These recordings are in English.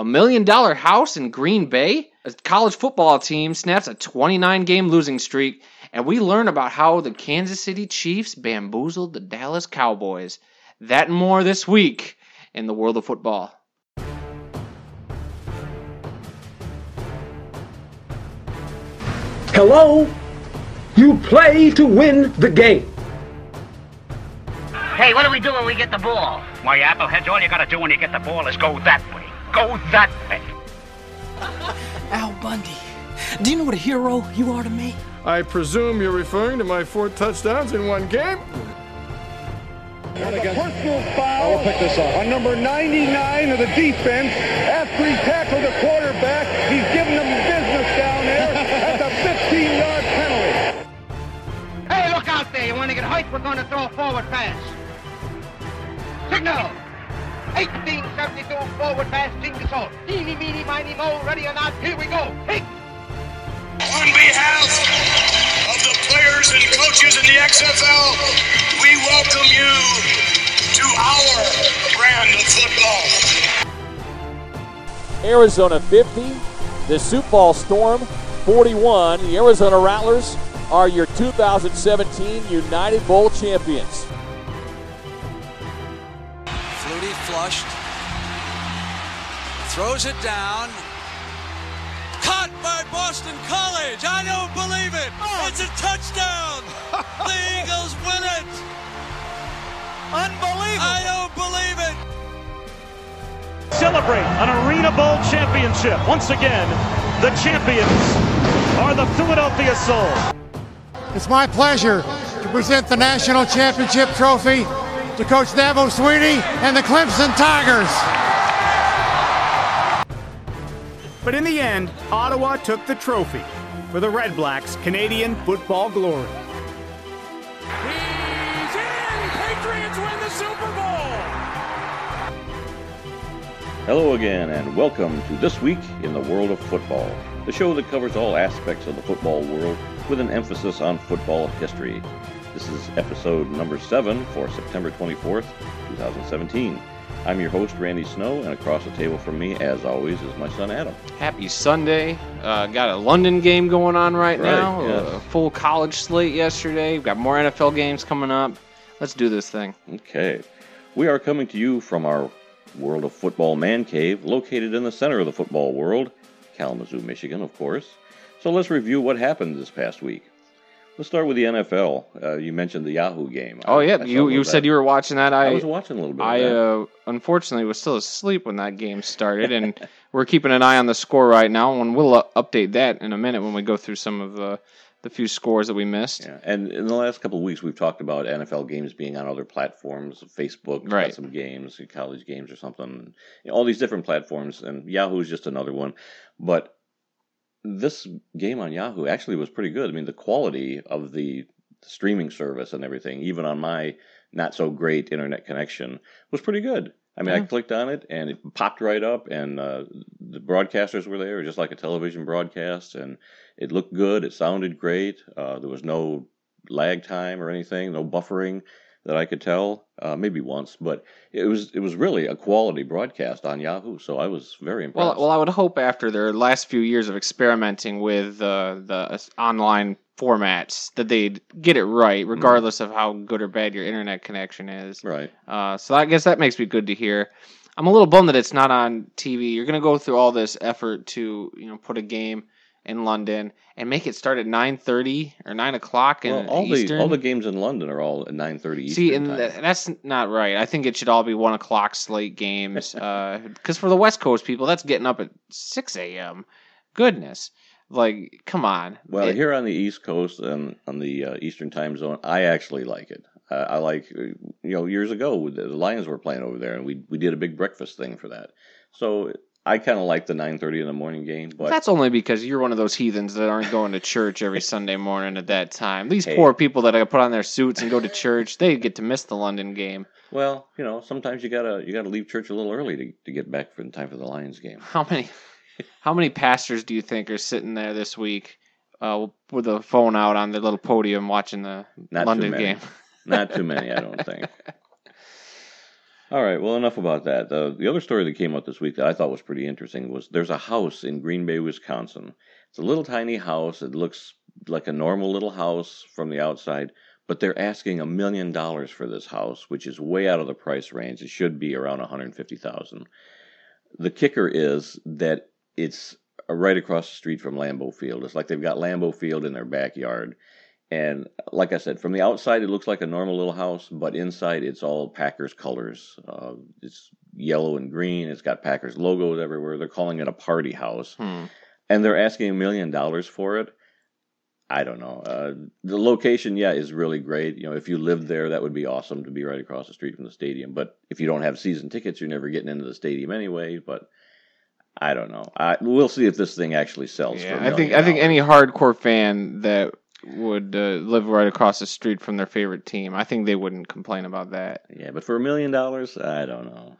A million dollar house in Green Bay? A college football team snaps a 29 game losing streak, and we learn about how the Kansas City Chiefs bamboozled the Dallas Cowboys. That and more this week in the world of football. Hello? You play to win the game. Hey, what do we do when we get the ball? Why, Appleheads, all you gotta do when you get the ball is go that way. Go that way. Al Bundy. Do you know what a hero you are to me? I presume you're referring to my four touchdowns in one game? Personal foul. I'll pick this up. On number 99 of the defense, after he tackled the quarterback, he's giving them business down there at the 15-yard penalty. Hey, look out there. You want to get hurt? We're going to throw a forward pass. Signal. 1872 forward pass, Ingersoll. Eeny, meeny, miny, mo. Ready or not, here we go. Hey. On behalf of the players and coaches in the XFL, we welcome you to our brand of football. Arizona 50, the Sioux Falls Storm 41. The Arizona Rattlers are your 2017 United Bowl champions. Flushed. Throws it down. Caught by Boston College. I don't believe it. Oh. It's a touchdown. the Eagles win it. Unbelievable. I don't believe it. Celebrate an Arena Bowl championship. Once again, the champions are the Philadelphia Soul. It's my pleasure to present the national championship trophy to Coach Dabo Swinney and the Clemson Tigers. But in the end, Ottawa took the trophy for the Red Blacks' Canadian football glory. He's in! Patriots win the Super Bowl! Hello again, and welcome to This Week in the World of Football, the show that covers all aspects of the football world with an emphasis on football history. This is episode number 7 for September 24th, 2017. I'm your host, Randy Snow, and across the table from me, as always, is my son Adam. Happy Sunday. Uh, got a London game going on right, Right, now. yes. A full college slate yesterday. We've got more NFL games coming up. Let's do this thing. Okay. We are coming to you from our World of Football Man Cave, located in the center of the football world, Kalamazoo, Michigan, of course. So let's review what happened this past week. Let's start with the NFL. Uh, you mentioned the Yahoo game. Oh I- yeah, I you you said you were watching that. I, I was watching a little bit. of I that. uh, unfortunately was still asleep when that game started, and we're keeping an eye on the score right now, and we'll uh, update that in a minute when we go through some of the the few scores that we missed. Yeah, and in the last couple of weeks, we've talked about NFL games being on other platforms. Facebook, got some games, college games or something. All these different platforms, and Yahoo is just another one. But this game on Yahoo actually was pretty good. I mean, the quality of the streaming service and everything, even on my not so great internet connection, was pretty good. I mean, I clicked on it and it popped right up, and uh, the broadcasters were there, just like a television broadcast, and it looked good. It sounded great. Uh, there was no lag time or anything, no buffering that I could tell. Uh, maybe once, but it was it was really a quality broadcast on Yahoo. So I was very impressed. Well, well, I would hope after their last few years of experimenting with uh, the online formats that they'd get it right, regardless of how good or bad your internet connection is. right. Uh, so I guess that makes me good to hear. I'm a little bummed that it's not on TV. You're gonna go through all this effort to you know put a game in London and make it start at 9:30 or 9 o'clock in Well, all Eastern. the all the games in London are all at nine thirty Eastern See, and th- that's not right. I think it should all be one o'clock slate games. Because for the West Coast people, that's getting up at six a.m. Goodness, like, come on. Well, It- here on the East Coast and on the uh, Eastern Time Zone, I actually like it. Uh, I like, uh, you know, years ago the Lions were playing over there, and we we did a big breakfast thing for that. So I kind of like the nine thirty in the morning game, but that's only because you're one of those heathens that aren't going to church every Sunday morning at that time. These Hey. poor people that I put on their suits and go to church, they get to miss the London game. well, you know, sometimes you gotta you gotta leave church a little early to, to get back for in time for the Lions game. How many, how many pastors do you think are sitting there this week uh, with a phone out on their little podium watching the Not London game? Not too many, I don't think. All right. Well, enough about that. The the other story that came out this week that I thought was pretty interesting was there's a house in Green Bay, Wisconsin. It's a little tiny house. It looks like a normal little house from the outside, but they're asking a million dollars for this house, which is way out of the price range. It should be around 150,000. The kicker is that it's right across the street from Lambeau Field. It's like they've got Lambeau Field in their backyard. And like I said, from the outside, it looks like a normal little house, but inside, it's all Packers colors. Uh, it's yellow and green. It's got Packers logos everywhere. They're calling it a party house. Hmm. And they're asking a million dollars for it. I don't know. Uh, the location, yeah, is really great. You know, if you lived there, that would be awesome to be right across the street from the stadium. But if you don't have season tickets, you're never getting into the stadium anyway. But I don't know. I, we'll see if this thing actually sells. Yeah, I think I think any hardcore fan that would uh, live right across the street from their favorite team, I think they wouldn't complain about that. Yeah, but for a million dollars, I don't know.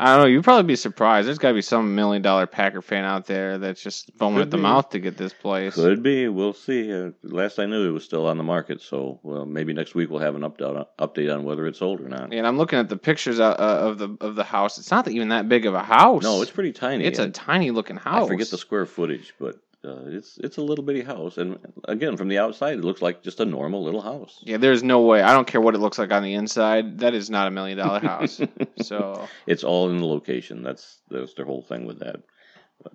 I don't know. You'd probably be surprised. There's got to be some million dollar Packer fan out there that's just foaming at the mouth to get this place. Could be. We'll see. Uh, last I knew, it was still on the market. So, well, maybe next week we'll have an update update on whether it's sold or not. And I'm looking at the pictures uh, uh, of the of the house. It's not even that big of a house. No, it's pretty tiny. It's a tiny looking house. I forget the square footage, but uh, it's it's a little bitty house. And again, from the outside, it looks like just a normal little house. Yeah, there's no way. I don't care what it looks like on the inside. That is not a million dollar house. so It's all in the location. That's that's their whole thing with that. But,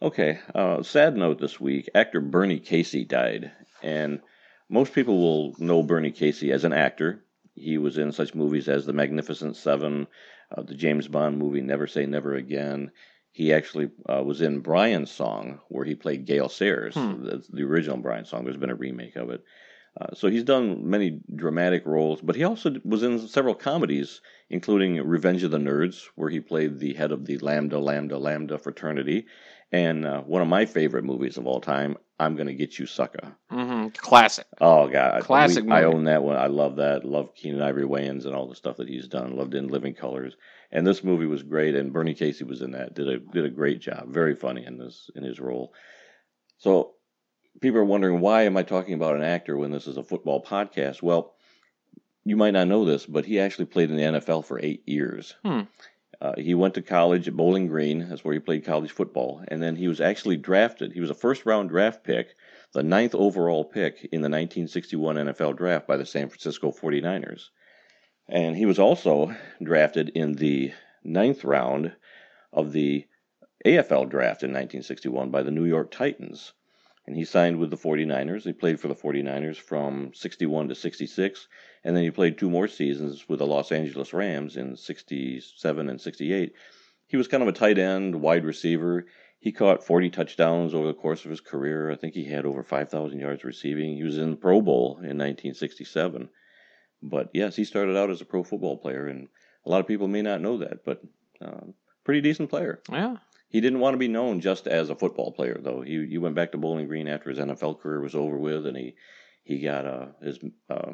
okay. Uh, sad note this week: actor Bernie Casey died, and most people will know Bernie Casey as an actor. He was in such movies as The Magnificent Seven, uh, the James Bond movie Never Say Never Again. He actually uh, was in Brian's Song, where he played Gale Sayers, Hmm. That's the original Brian Song. There's been a remake of it. Uh, so he's done many dramatic roles, but he also was in several comedies, including Revenge of the Nerds, where he played the head of the Lambda Lambda Lambda fraternity, and uh, one of my favorite movies of all time, I'm Gonna Get You, Sucker. hmm classic. Oh God, Classic We- I own that one. I love that. Love Keenen Ivory Wayans and all the stuff that he's done. Loved In Living Colors, and this movie was great. And Bernie Casey was in that. did a did a great job. Very funny in this in his role. So people are wondering why am I talking about an actor when this is a football podcast? Well, you might not know this, but he actually played in the NFL for eight years. Hmm. Uh, he went to college at Bowling Green. That's where he played college football. And then he was actually drafted. He was a first round draft pick, the ninth overall pick in the 1961 NFL draft by the San Francisco 49ers. And he was also drafted in the ninth round of the AFL draft in 1961 by the New York Titans. And he signed with the 49ers. He played for the 49ers from 61 to 66. And then he played two more seasons with the Los Angeles Rams in 67 and 68. He was kind of a tight end, wide receiver. He caught 40 touchdowns over the course of his career. I think he had over 5,000 yards receiving. He was in the Pro Bowl in 1967. But yes, he started out as a pro football player, and a lot of people may not know that, but um, pretty decent player. Yeah. He didn't want to be known just as a football player, though. He he went back to Bowling Green after his NFL career was over with, and he he got uh, his uh,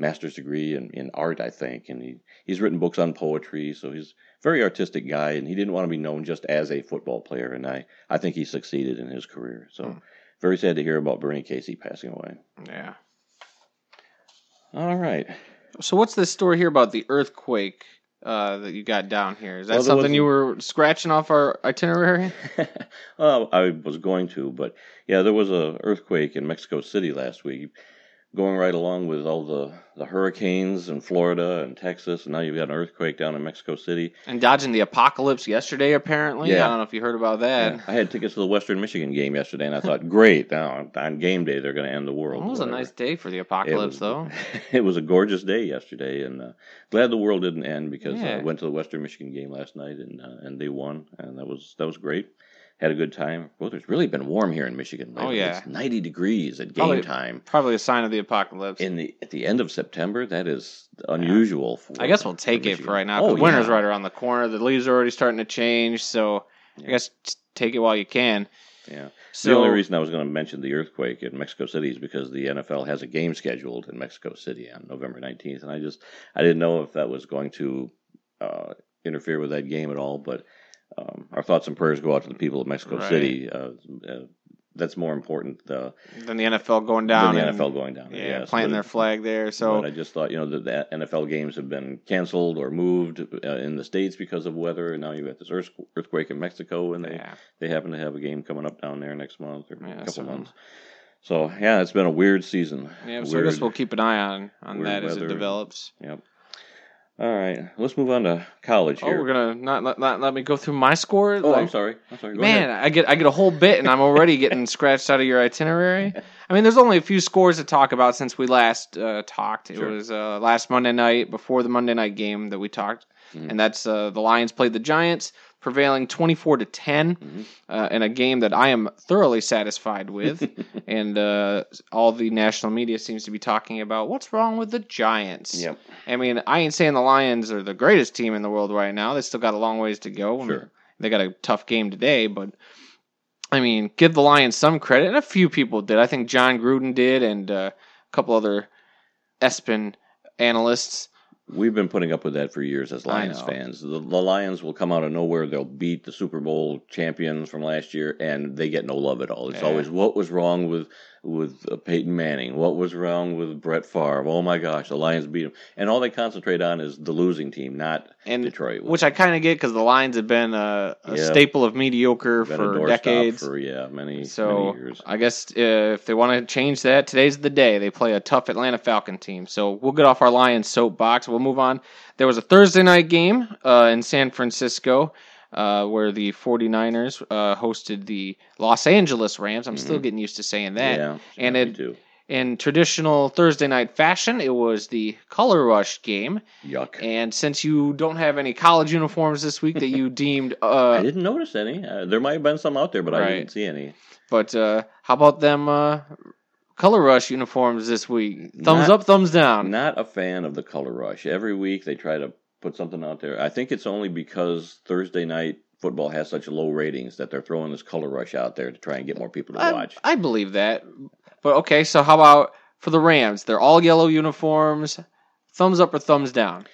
master's degree in, in art, I think, and he he's written books on poetry. So he's a very artistic guy, and he didn't want to be known just as a football player, and I I think he succeeded in his career. So very sad to hear about Bernie Casey passing away. Yeah. All right. So what's this story here about the earthquake uh, that you got down here? Is that Well, something was- you were scratching off our itinerary? Well, I was going to, but yeah, there was a earthquake in Mexico City last week, going right along with all the, the hurricanes in Florida and Texas, and now you've got an earthquake down in Mexico City. and dodging the apocalypse yesterday, apparently. Yeah. I don't know if you heard about that. Yeah, I had tickets to the Western Michigan game yesterday, and I thought, great, now on game day they're going to end the world. It was a nice day for the It apocalypse, was- though. it was a gorgeous day yesterday, and uh, glad the world didn't end because Yeah. I went to the Western Michigan game last night, and uh, and they won, and that was that was great. Had a good time. Well, it's really been warm here in Michigan. Lately. Oh, yeah. it's ninety degrees at game Probably- time. Probably a sign of the apocalypse. In the at the end of September, that is unusual. For, I guess we'll take it for right now. Oh, the winter's right around the corner. The leaves are already starting to change, so I guess take it while you can. Yeah. So the only reason I was going to mention the earthquake in Mexico City is because the NFL has a game scheduled in Mexico City on November 19th, and I just I didn't know if that was going to uh, interfere with that game at all. But um, our thoughts and prayers go out to the people of Mexico Right. City. Uh, uh, that's more important. The Than the NFL going down. than the and- NFL going down. Yeah, yes, planting but their flag there. So but I just thought, you know, the, the NFL games have been canceled or moved uh, in the states because of weather, and now you've got this earthquake in Mexico, and they Yeah. they happen to have a game coming up down there next month or Yeah, a couple so- months. So yeah, it's been a weird season. yeah, so I guess we'll keep an eye on on that as it develops. Yep. All right, let's move on to college Oh, here. we're gonna not let, not let me go through my score. oh, I'm sorry. I'm sorry. Go Man, ahead. I get I get a whole bit, and I'm already getting scratched out of your itinerary. I mean, there's only a few scores to talk about since we last uh, talked. It Sure. was uh, last Monday night before the Monday night game that we talked, Mhm. and that's uh, the Lions played the Giants, prevailing 24 to 10 Mhm. uh, in a game that I am thoroughly satisfied with, and uh, all the national media seems to be talking about what's wrong with the Giants. Yep. I mean, I ain't saying the Lions are the greatest team in the world right now. They still got a long ways to go. Sure. They got a tough game today, but I mean, give the Lions some credit, and a few people did. I think Jon Gruden did, and uh, a couple other ESPN analysts. We've been putting up with that for years as Lions fans. The, the Lions will come out of nowhere. They'll beat the Super Bowl champions from last year, and they get no love at all. It's Yeah. always what was wrong with with uh, Peyton Manning. What was wrong with Brett Favre? Oh my gosh, the Lions beat them, and all they concentrate on is the losing team, not And Detroit. Which I kind of get because the Lions have been a, a Yeah. staple of mediocre for decades. for yeah many So many years. I guess uh, if they want to change that, today's the day. They play a tough Atlanta Falcon team. So we'll get off our Lions soapbox. We'll move on. There was a Thursday night game uh, in San Francisco uh, where the 49ers uh, hosted the Los Angeles Rams. I'm still getting used to saying that. Mm-hmm. Yeah, and it, too. in traditional Thursday night fashion, it was the Color Rush game. Yuck. And since you don't have any college uniforms this week that you deemed uh, I didn't notice any. Uh, there might have been some out there, but I didn't see any. But uh, how about them uh, color rush uniforms this week? Thumbs Not- up, thumbs down. Not a fan of the color rush. Every week they try to put something out there. I think it's only because Thursday night football has such low ratings that they're throwing this color rush out there to try and get more people to I, watch. I believe that. But okay, so how about for the Rams? They're all yellow uniforms. Thumbs up or thumbs down?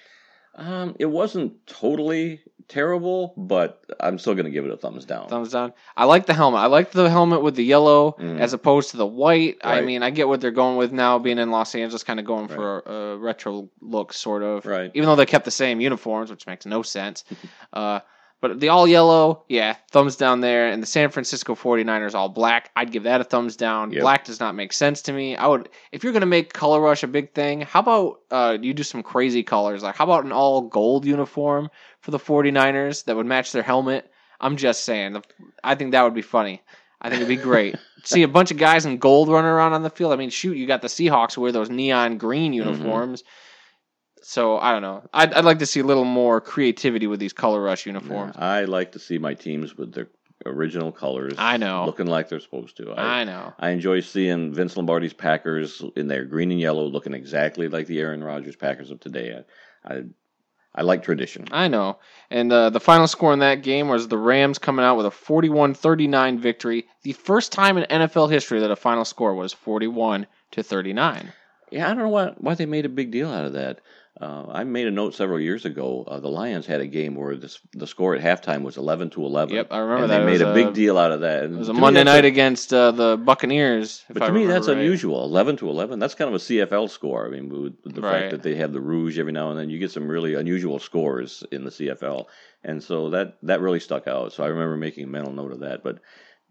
Um, it wasn't totally terrible, but I'm still going to give it a thumbs down. Thumbs down. I like the helmet. I like the helmet with the yellow Mm. as opposed to the white. I mean, I get what they're going with now, being in Los Angeles, kind of going for a, a retro look, sort of. Right. Even though they kept the same uniforms, which makes no sense. uh, but the all yellow, yeah, thumbs down there. And the San Francisco 49ers all black, I'd give that a thumbs down. Yep. Black does not make sense to me. I would, if you're going to make color rush a big thing, how about uh, you do some crazy colors? Like, how about an all gold uniform for the 49ers that would match their helmet? I'm just saying. I think that would be funny. I think it'd be great. See a bunch of guys in gold running around on the field. I mean, shoot, you got the Seahawks who wear those neon green Mm-hmm. So I don't know. I'd, I'd like to see a little more creativity with these color rush uniforms. I like to see my teams with their original colors. I know. looking like they're supposed to. I know. I enjoy seeing Vince Lombardi's Packers in their green and yellow, looking exactly like the Aaron Rodgers Packers of today. I, I, I like tradition. I know. And uh, the final score in that game was the Rams coming out with a 41 39 victory. The first time in NFL history that a final score was 41 to 39. Yeah, I don't know why why they made a big deal out of that. Uh, I made a note several years ago. Uh, the Lions had a game where the the score at halftime was eleven to eleven. Yep, I remember and that. They made was a big a- deal out of that. It was a Monday night against uh, the Buccaneers. if But I to me, that's right. unusual. Eleven to eleven. That's kind of a CFL score. I mean, with the Right. fact that they have the Rouge every now and then, you get some really unusual scores in the CFL, and so that that really stuck out. So I remember making a mental note of that. But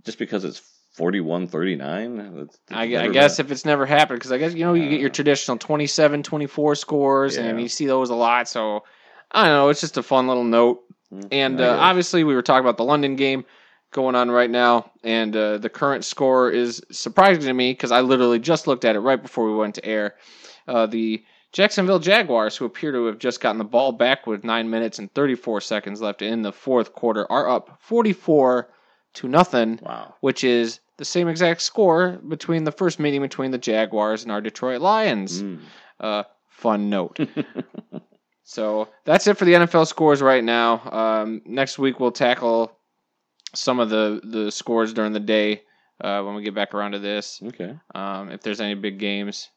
just because it's 41-39, I, I guess if it's never happened, because I guess, you know, you get your traditional 27, 24 scores, and you see those a lot. So, I don't know. It's just a fun little note. And uh, obviously, we were talking about the London game going on right now, and uh, the current score is surprising to me because I literally just looked at it right before we went to air. Uh, the Jacksonville Jaguars, who appear to have just gotten the ball back with nine minutes and 34 seconds left in the fourth quarter, are up 44 to nothing, wow. which is the same exact score between the first meeting between the Jaguars and our Detroit Lions. Mm. Uh, fun note. so that's it for the NFL scores right now. Um, next week we'll tackle some of the the scores during the day uh, when we get back around to this. Okay. Um, if there's any big games.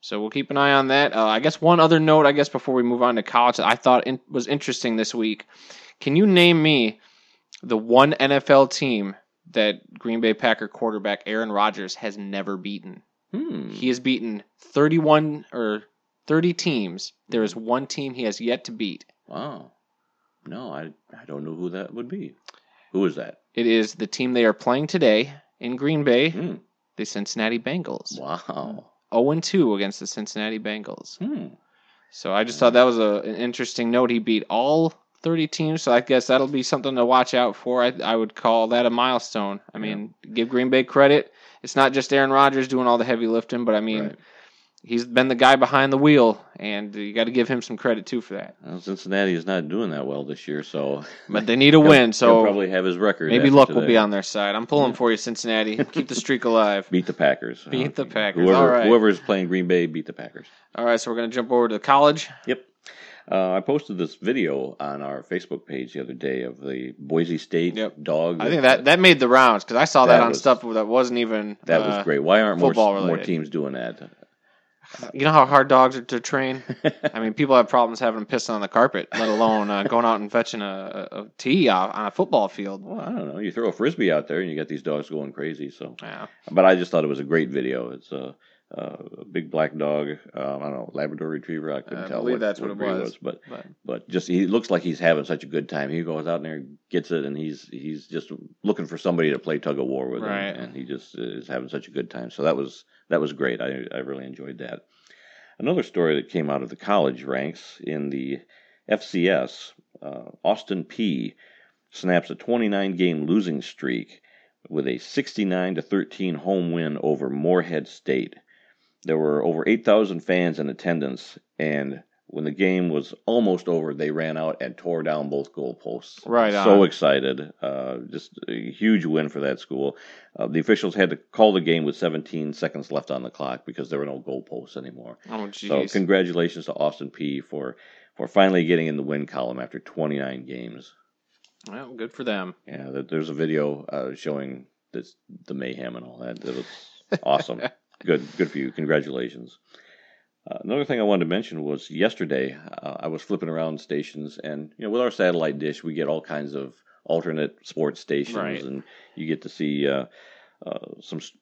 So we'll keep an eye on that. Uh, I guess one other note, I guess before we move on to college, that I thought in, was interesting this week. Can you name me the one NFL team that Green Bay Packer quarterback Aaron Rodgers has never beaten. Hmm. He has beaten 31 or 30 teams. There is one team he has yet to beat. Wow. No, I I don't know who that would be. Who is that? It is the team they are playing today in Green Bay, Hmm. the Cincinnati Bengals. Wow. 0 2 against the Cincinnati Bengals. Hmm. So I just thought that was a, an interesting note. He beat all 30 teams, so I guess that'll be something to watch out for. I, I would call that a milestone. I mean, give Green Bay credit. It's not just Aaron Rodgers doing all the heavy lifting, but I mean, Right. he's been the guy behind the wheel, and you got to give him some credit too for that. Well, Cincinnati is not doing that well this year, so But they need a win, he'll so probably have his record. maybe luck will be on their side. I'm pulling for you, Cincinnati. Keep the streak alive. Beat the Packers. Beat the uh, Packers. Whoever all right. whoever is playing Green Bay beat the Packers. All right, so we're going to jump over to college. Yep. Uh, I posted this video on our Facebook page the other day of the Boise State dog. I think that that made the rounds because I saw that, That on was- stuff that wasn't even that uh, was great. Why aren't more more teams doing that? You know how hard dogs are to train. I mean, people have problems having them piss on the carpet, let alone uh, going out and fetching a, a, a tee off on a football field. Well, I don't know. You throw a frisbee out there and you get these dogs going crazy. So, yeah. But I just thought it was a great video. It's a, a big black dog. Um, I don't know Labrador Retriever. I couldn't I tell. believe that's what it breed was, but, but- but just he looks like he's having such a good time. He goes out there, gets it, and he's he's just looking for somebody to play tug of war with Right. him, and he just is having such a good time. So that was that was great. I I really enjoyed that. Another story that came out of the college ranks in the FCS, uh, Austin Peay snaps a 29 game losing streak with a 69 to 13 home win over Morehead State. There were over 8,000 fans in attendance, and when the game was almost over, they ran out and tore down both goalposts. Right So excited. Uh, just a huge win for that school. Uh, the officials had to call the game with 17 seconds left on the clock because there were no goalposts anymore. Oh, geez. So congratulations to Austin Peay for for finally getting in the win column after 29 games. Well, good for them. Yeah, there's a video uh, showing this the mayhem and all that. It was awesome. good, good for you. Congratulations. Uh, another thing I wanted to mention was yesterday uh, I was flipping around stations, and you know, with our satellite dish, we get all kinds of alternate sports stations, Right. and you get to see uh, uh, some s-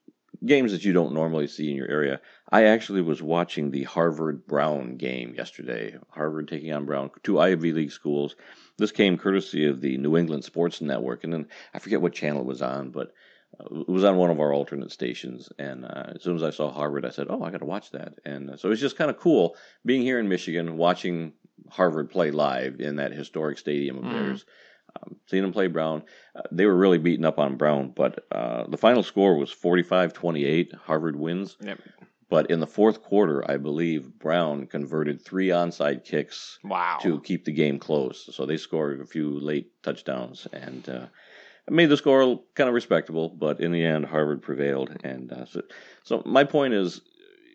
games that you don't normally see in your area. I actually was watching the Harvard Brown game yesterday. Harvard taking on Brown, two Ivy League schools. This came courtesy of the New England Sports Network, and then I forget what channel it was on, but it was on one of our alternate stations. And uh, as soon as I saw Harvard, I said, "Oh, I got to watch that." And uh, so it was just kind of cool being here in Michigan, watching Harvard play live in that historic stadium of Mhm. theirs. Um, seeing them play Brown, uh, they were really beating up on Brown, but uh, the final score was 45-28. Harvard wins. Yep. But in the fourth quarter, I believe Brown converted three onside kicks Wow. to keep the game close. So they scored a few late touchdowns and uh, made the score kind of respectable. But in the end, Harvard prevailed. And uh, so, so my point is,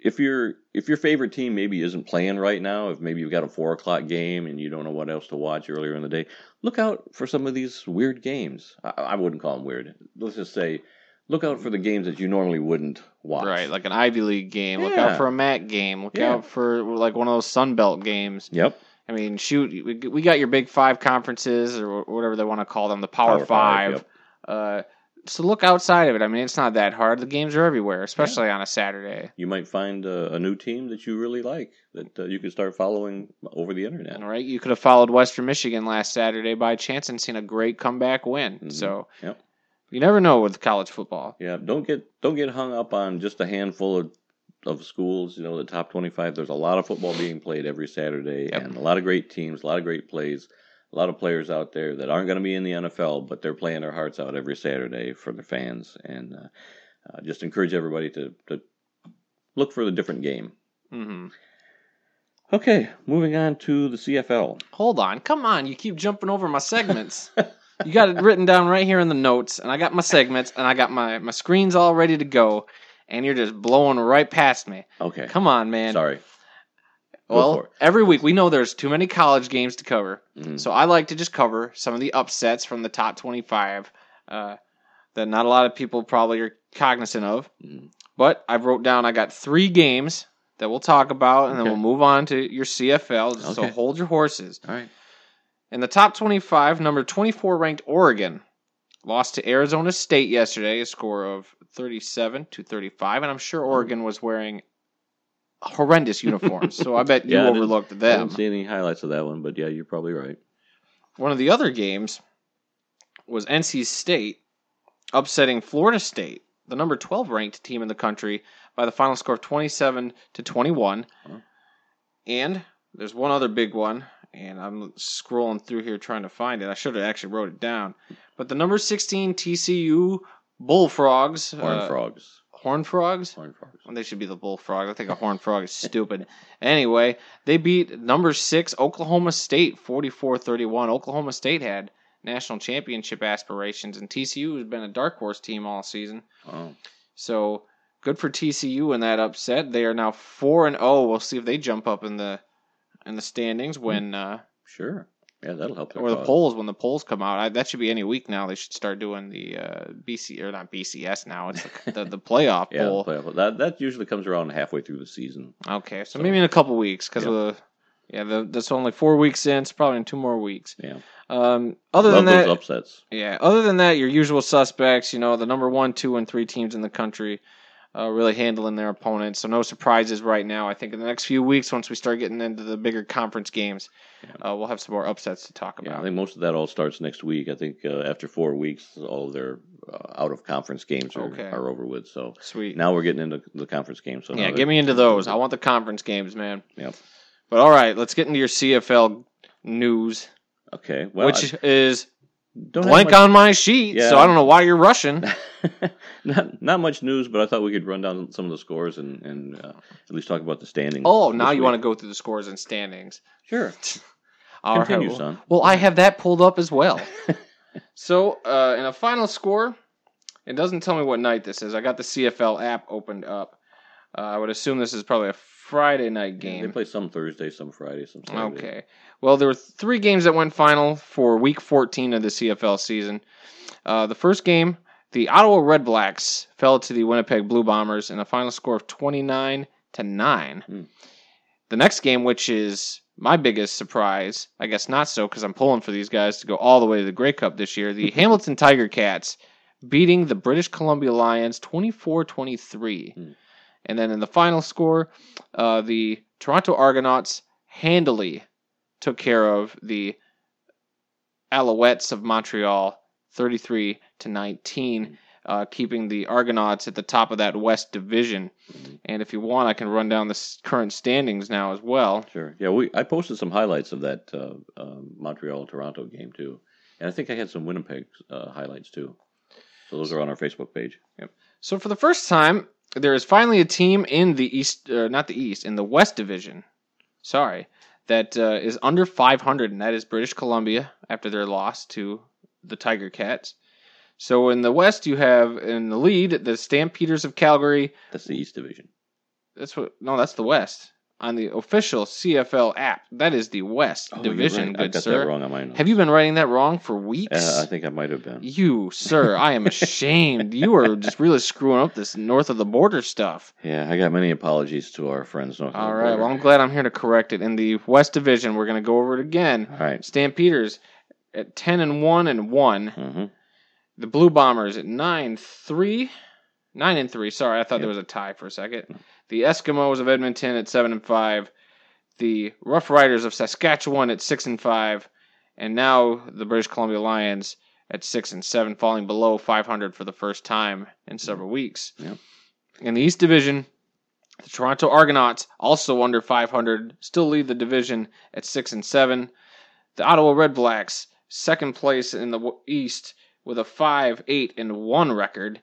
if your if your favorite team maybe isn't playing right now, if maybe you've got a four o'clock game and you don't know what else to watch earlier in the day, look out for some of these weird games. I, I wouldn't call them weird. Let's just say, look out for the games that you normally wouldn't watch. Right, like an Ivy League game. Look out for a MAC game. Look Yeah. out for like one of those Sun Belt games. Yep. I mean, shoot, we, we got your Big Five conferences or whatever they want to call them, the Power, Power Five, Five. Uh, so look outside of it. I mean, it's not that hard. The games are everywhere, especially on a Saturday. You might find a, a new team that you really like that uh, you can start following over the internet. All right, you could have followed Western Michigan last Saturday by chance and seen a great comeback win. So Yep. you never know with college football. Yeah, don't get don't get hung up on just a handful of of schools. You know, the top twenty five. There's a lot of football being played every Saturday, and a lot of great teams, a lot of great plays, a lot of players out there that aren't going to be in the NFL, but they're playing their hearts out every Saturday for their fans. And uh, uh, just encourage everybody to to look for the different game. hmm Okay, moving on to the CFL. Hold on, come on! You keep jumping over my segments. you got it written down right here in the notes, and I got my segments, and I got my my screens all ready to go, and you're just blowing right past me. Okay, Come on, man. sorry. Go Well, every week we know there's too many college games to cover, Mhm. so I like to just cover some of the upsets from the top 25 uh, that not a lot of people probably are cognizant of. Mhm. But I wrote down I got three games that we'll talk about, and then we'll move on to your CFL. So Okay. hold your horses. All right. In the top 25, number 24 ranked Oregon lost to Arizona State yesterday, a score of 37 to 35, and I'm sure hmm. Oregon was wearing horrendous uniforms. so I bet you Yeah, I overlooked I them. didn't see any highlights of that one, but yeah, you're probably right. One of the other games was NC State upsetting Florida State, the number 12 ranked team in the country, by the final score of 27 to 21. And there's one other big one, and I'm scrolling through here trying to find it. I should have actually wrote it down. But the number 16 TCU Bullfrogs. Uh, frogs. Horn frogs? Horned frogs. Well, they should be the bullfrogs. I think a horn frog is stupid. Anyway, they beat number six Oklahoma State 44-31. Oklahoma State had national championship aspirations, and TCU has been a dark horse team all season. Oh. So good for TCU in that upset. They are now four and zero. We'll see if they jump up in the in the standings when uh, Sure. Yeah, that'll help. their or the cause. polls when the polls come out. I, that should be any week now. They should start doing the uh, BC or not BCS now. It's the the, the playoff Yeah, the poll. playoff. That that usually comes around halfway through the season. Okay, so, maybe in a couple weeks because of the yeah the, that's only four weeks in. It's probably in two more weeks. Yeah. Um, other Love than that, those upsets. yeah. Other than that, your usual suspects. You know, the number one, two, and three teams in the country, uh, really handling their opponents. So no surprises right now. I think in the next few weeks, once we start getting into the bigger conference games, uh, we'll have some more upsets to talk about. Yeah, I think most of that all starts next week. I think uh, after four weeks, all of their uh, out of conference games are, Okay. are over with. So Sweet. now we're getting into the conference games. So yeah, get me into those. I want the conference games, man. Yep. But all right, let's get into your CFL news, Okay. Well, which I is don't have blank on my sheet. Yeah. So I don't know why you're rushing. not not much news, but I thought we could run down some of the scores and and uh, at least talk about the standings. Oh, now you week. want to go through the scores and standings. Sure. All right, Continue, well- son. Well, I have that pulled up as well. so, uh, in a final score, it doesn't tell me what night this is. I got the CFL app opened up. Uh, I would assume this is probably a Friday night game. They play some Thursday, some Friday, some Saturday. Okay. Well, there were three games that went final for Week 14 of the CFL season. Uh, the first game, the Ottawa Red Blacks fell to the Winnipeg Blue Bombers in a final score of 29 to nine. Hmm. The next game, which is my biggest surprise, I guess not so because I'm pulling for these guys to go all the way to the Grey Cup this year. The Hamilton Tiger Cats beating the British Columbia Lions 24 23. Hmm. And then in the final score, uh, the Toronto Argonauts handily took care of the Alouettes of Montreal 33 to 19, uh, keeping the Argonauts at the top of that West Division. And if you want, I can run down the s- current standings now as well. Sure. Yeah, we I posted some highlights of that uh, uh, Montreal Toronto game too, and I think I had some Winnipeg uh, highlights too. So those are on our Facebook page. Yep. So for the first time, there is finally a team in the East, uh, not the East, in the West Division. Sorry, that uh, is under 500, and that is British Columbia after their loss to the Tiger Cats. So in the West, you have in the lead the Stampeders of Calgary. That's the East Division. That's what? No, that's the West. On the official CFL app, that is the West Oh, Division. right. I Good got that sir. wrong on my notes. Have you been writing that wrong for weeks? Uh, I think I might have been. You, sir, I am ashamed. you are just really screwing up this north of the border stuff. Yeah, I got many apologies to our friends. North of the right, well, I'm glad I'm here to correct it. In the West Division, we're going to go over it again. All right. Stampeders at 10 and 1 and 1. Mm-hmm. The Blue Bombers at 9 3. 9 and 3. Sorry, I thought Yep. there was a tie for a second. The Eskimos of Edmonton at 7 and 5. The Rough Riders of Saskatchewan at 6 and 5. And now the British Columbia Lions at 6 and 7, falling below 500 for the first time in several weeks. Yep. In the East Division, the Toronto Argonauts, also under 500, still lead the division at 6 and 7. The Ottawa Red Blacks, second place in the East with a 5 8 and 1 record.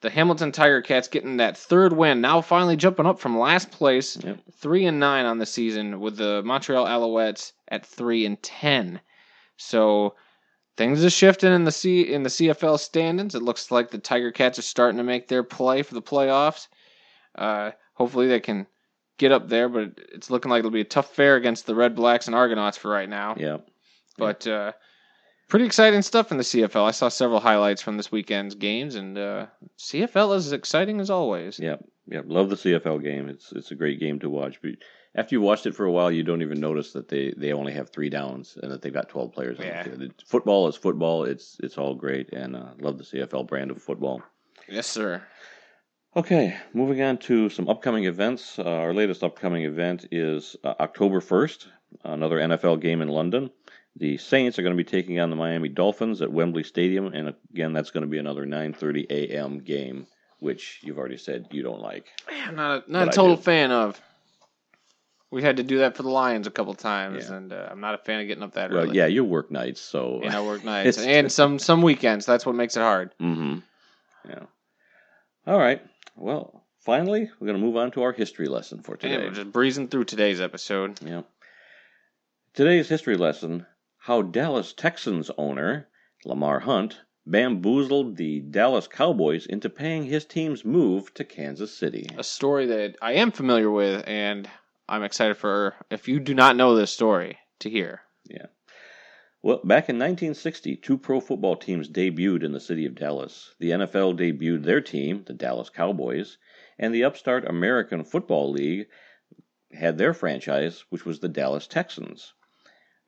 The Hamilton Tiger Cats getting that third win, now finally jumping up from last place, Yep. 3 and 9 on the season, with the Montreal Alouettes at 3 and 10. So things are shifting in the C in the CFL standings. It looks like the Tiger Cats are starting to make their play for the playoffs. Uh, hopefully they can get up there, but it's looking like it'll be a tough fare against the Red Blacks and Argonauts for right now. Yeah. But uh, pretty exciting stuff in the CFL. I saw several highlights from this weekend's games, and uh, CFL is as exciting as always. Yeah, yeah, love the CFL game. It's it's a great game to watch. But after you watched it for a while, you don't even notice that they, they only have three downs and that they've got twelve players. Yeah. On the field. Football is football. It's it's all great, and uh, love the CFL brand of football. Yes, sir. Okay, moving on to some upcoming events. Uh, our latest upcoming event is uh, October 1st, another NFL game in London. The Saints are going to be taking on the Miami Dolphins at Wembley Stadium, and again, that's going to be another 9:30 a.m. game, which you've already said you don't like. I'm not a, not a total fan of. We had to do that for the Lions a couple times, and uh, I'm not a fan of getting up that Well, early. yeah, you work nights, so and I work nights and some some weekends. That's what makes it hard. Mm-hmm. Yeah. All right. Well, finally, we're going to move on to our history lesson for today. we're just breezing through today's episode. Yeah. Today's history lesson how Dallas Texans owner Lamar Hunt bamboozled the Dallas Cowboys into paying his team's move to Kansas City. A story that I am familiar with, and I'm excited for if you do not know this story to hear. Yeah. Well, back in 1960, two pro football teams debuted in the city of Dallas. The NFL debuted their team, the Dallas Cowboys, and the upstart American Football League had their franchise, which was the Dallas Texans.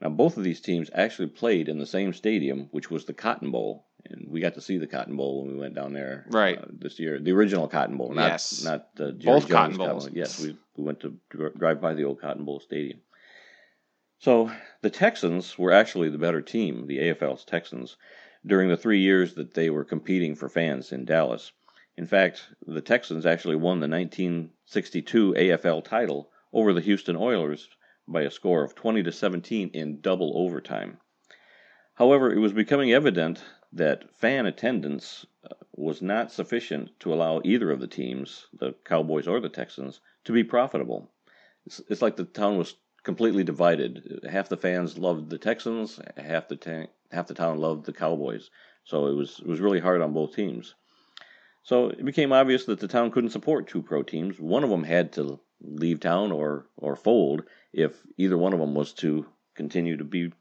Now, both of these teams actually played in the same stadium, which was the Cotton Bowl, and we got to see the Cotton Bowl when we went down there Right. uh, this year. The original Cotton Bowl, not Yes. not uh, Jerry Both Jones Cotton Bowls. Bowl. Yes, we we went to dr- drive by the old Cotton Bowl stadium. So the Texans were actually the better team, the AFL's Texans, during the three years that they were competing for fans in Dallas. In fact, the Texans actually won the 1962 AFL title over the Houston Oilers by a score of 20 to 17 in double overtime. However, it was becoming evident that fan attendance uh, was not sufficient to allow either of the teams, the Cowboys or the Texans, to be profitable. It's, it's like the town was completely divided. Half the fans loved the Texans, half the ta- half the town loved the Cowboys. So it was it was really hard on both teams. So it became obvious that the town couldn't support two pro teams. One of them had to leave town or or fold if either one of them was to continue to be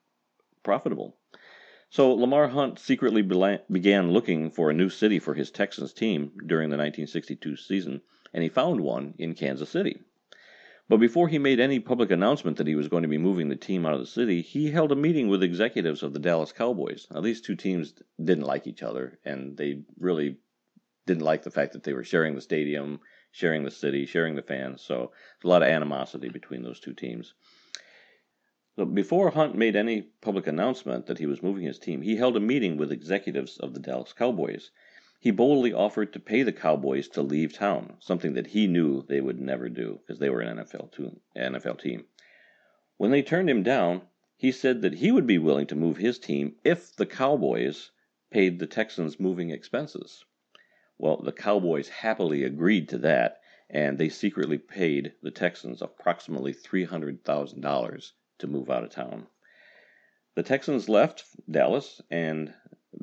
profitable. So Lamar Hunt secretly began looking for a new city for his Texans team during the 1962 season, and he found one in Kansas City. But before he made any public announcement that he was going to be moving the team out of the city, he held a meeting with executives of the Dallas Cowboys. Now, these two teams didn't like each other, and they really didn't like the fact that they were sharing the stadium, sharing the city, sharing the fans. So a lot of animosity between those two teams. So before Hunt made any public announcement that he was moving his team, he held a meeting with executives of the Dallas Cowboys. He boldly offered to pay the Cowboys to leave town, something that he knew they would never do because they were an NFL, NFL team. When they turned him down, he said that he would be willing to move his team if the Cowboys paid the Texans' moving expenses. Well, the Cowboys happily agreed to that, and they secretly paid the Texans approximately $300,000 to move out of town. The Texans left Dallas and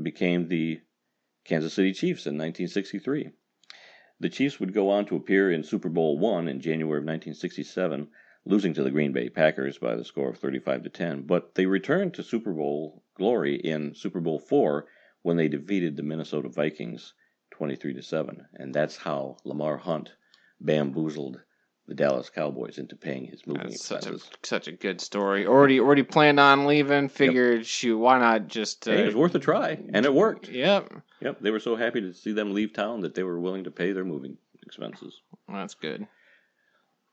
became the Kansas City Chiefs in 1963. The Chiefs would go on to appear in Super Bowl one in January of 1967, losing to the Green Bay Packers by the score of 35 to 10. But they returned to Super Bowl glory in Super Bowl four when they defeated the Minnesota Vikings 23 to 7, and that's how Lamar Hunt bamboozled the Dallas Cowboys into paying his moving That's such a expenses. such a good story. Already already planned on leaving. Figured, shoot, why not just? Uh, Hey, it was worth a try, and it worked. Yep, Yep, they were so happy to see them leave town that they were willing to pay their moving expenses. that's good.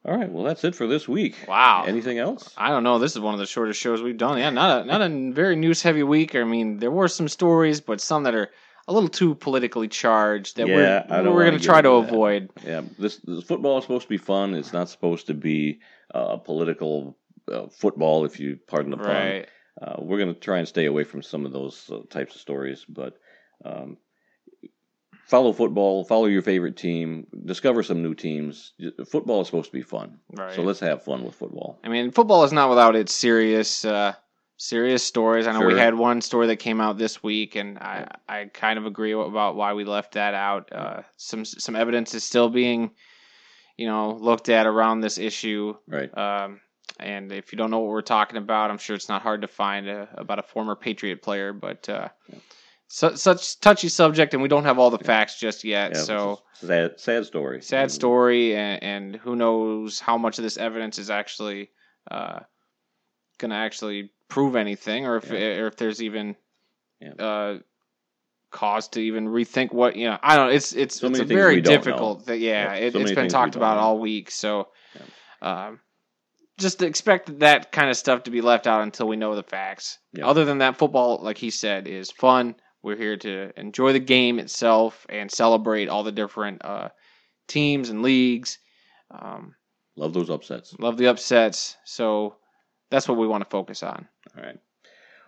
All right, well, that's it for this week. Wow. Anything else? I don't know. This is one of the shortest shows we've done. Yeah, not a not a very news heavy week. I mean, there were some stories, but some that are a little too politically charged that yeah, we're we're going to try to that. avoid. Yeah, this, this football is supposed to be fun. It's not supposed to be uh, political uh, football, if you pardon the pun. Right. Uh, we're going to try and stay away from some of those uh, types of stories, but um, follow football, follow your favorite team, discover some new teams. Football is supposed to be fun, Right. so let's have fun with football. I mean, football is not without its serious uh, serious stories. I know we had one story that came out this week, and I I kind of agree about why we left that out. Uh, some some evidence is still being, you know, looked at around this issue. Right. Um, and if you don't know what we're talking about, I'm sure it's not hard to find uh about a former Patriot player, but uh, su- such touchy subject, and we don't have all the facts just yet. Yeah, so sad, sad story. Sad story, and, and who knows how much of this evidence is actually uh, going to actually prove anything, or if or if there's even uh, cause to even rethink what you know. I don't. know. It's it's So it's a very difficult. Thing. Yeah, Yep, it, so it's many been talked about know. all week. So, um, just expect that kind of stuff to be left out until we know the facts. Yep. Other than that, football, like he said, is fun. We're here to enjoy the game itself and celebrate all the different uh, teams and leagues. Um, Love those upsets. love the upsets. So that's what we want to focus on. All right.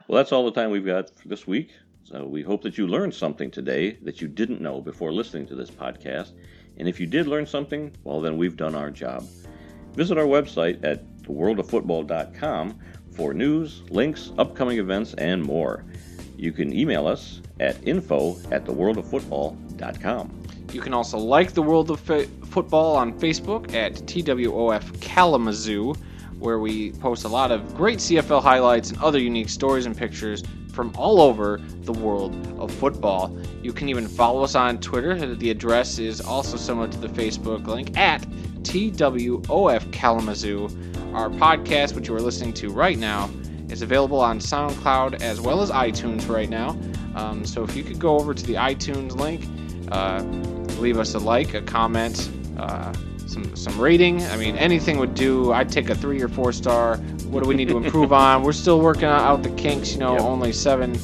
Well, that's all the time we've got for this week. So we hope that you learned something today that you didn't know before listening to this podcast. And if you did learn something, well, then we've done our job. Visit our website at theworldoffootball.com for news, links, upcoming events, and more. You can email us at info at theworldoffootball.com. You can also like the World of Fa- Football on Facebook at TWOF Kalamazoo, where we post a lot of great CFL highlights and other unique stories and pictures from all over the world of football. You can even follow us on Twitter. The address is also similar to the Facebook link at TWOF Kalamazoo. Our podcast, which you are listening to right now, is available on SoundCloud as well as iTunes right now. Um, so if you could go over to the iTunes link, uh, leave us a like, a comment, uh, some some rating. I mean, anything would do. I'd take a three or four star. What do we need to improve on? We're still working out the kinks. You know, Yep. only seven.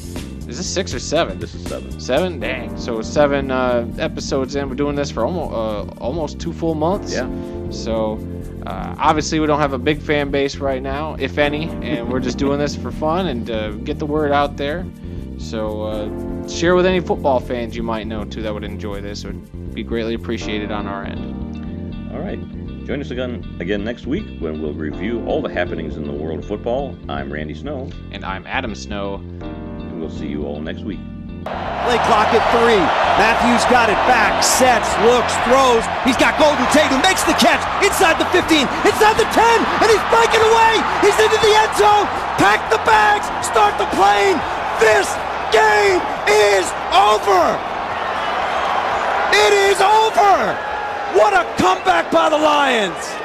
Is this six or seven? This is seven. Seven? Dang. So seven uh, episodes in. We're doing this for almost uh, almost two full months. Yeah. So uh, obviously we don't have a big fan base right now, if any, and we're just doing this for fun and uh, get the word out there. So uh, share with any football fans you might know too that would enjoy this. It would be greatly appreciated on our end. All right. Join us again again next week when we'll review all the happenings in the world of football. I'm Randy Snow. And I'm Adam Snow. And we'll see you all next week. Play clock at three. Matthews got it back, sets, looks, throws. He's got Golden Tate who makes the catch inside the 15, inside the 10, and he's breaking away. He's into the end zone. Pack the bags, start the plane. This game is over. It is over. What a comeback by the Lions.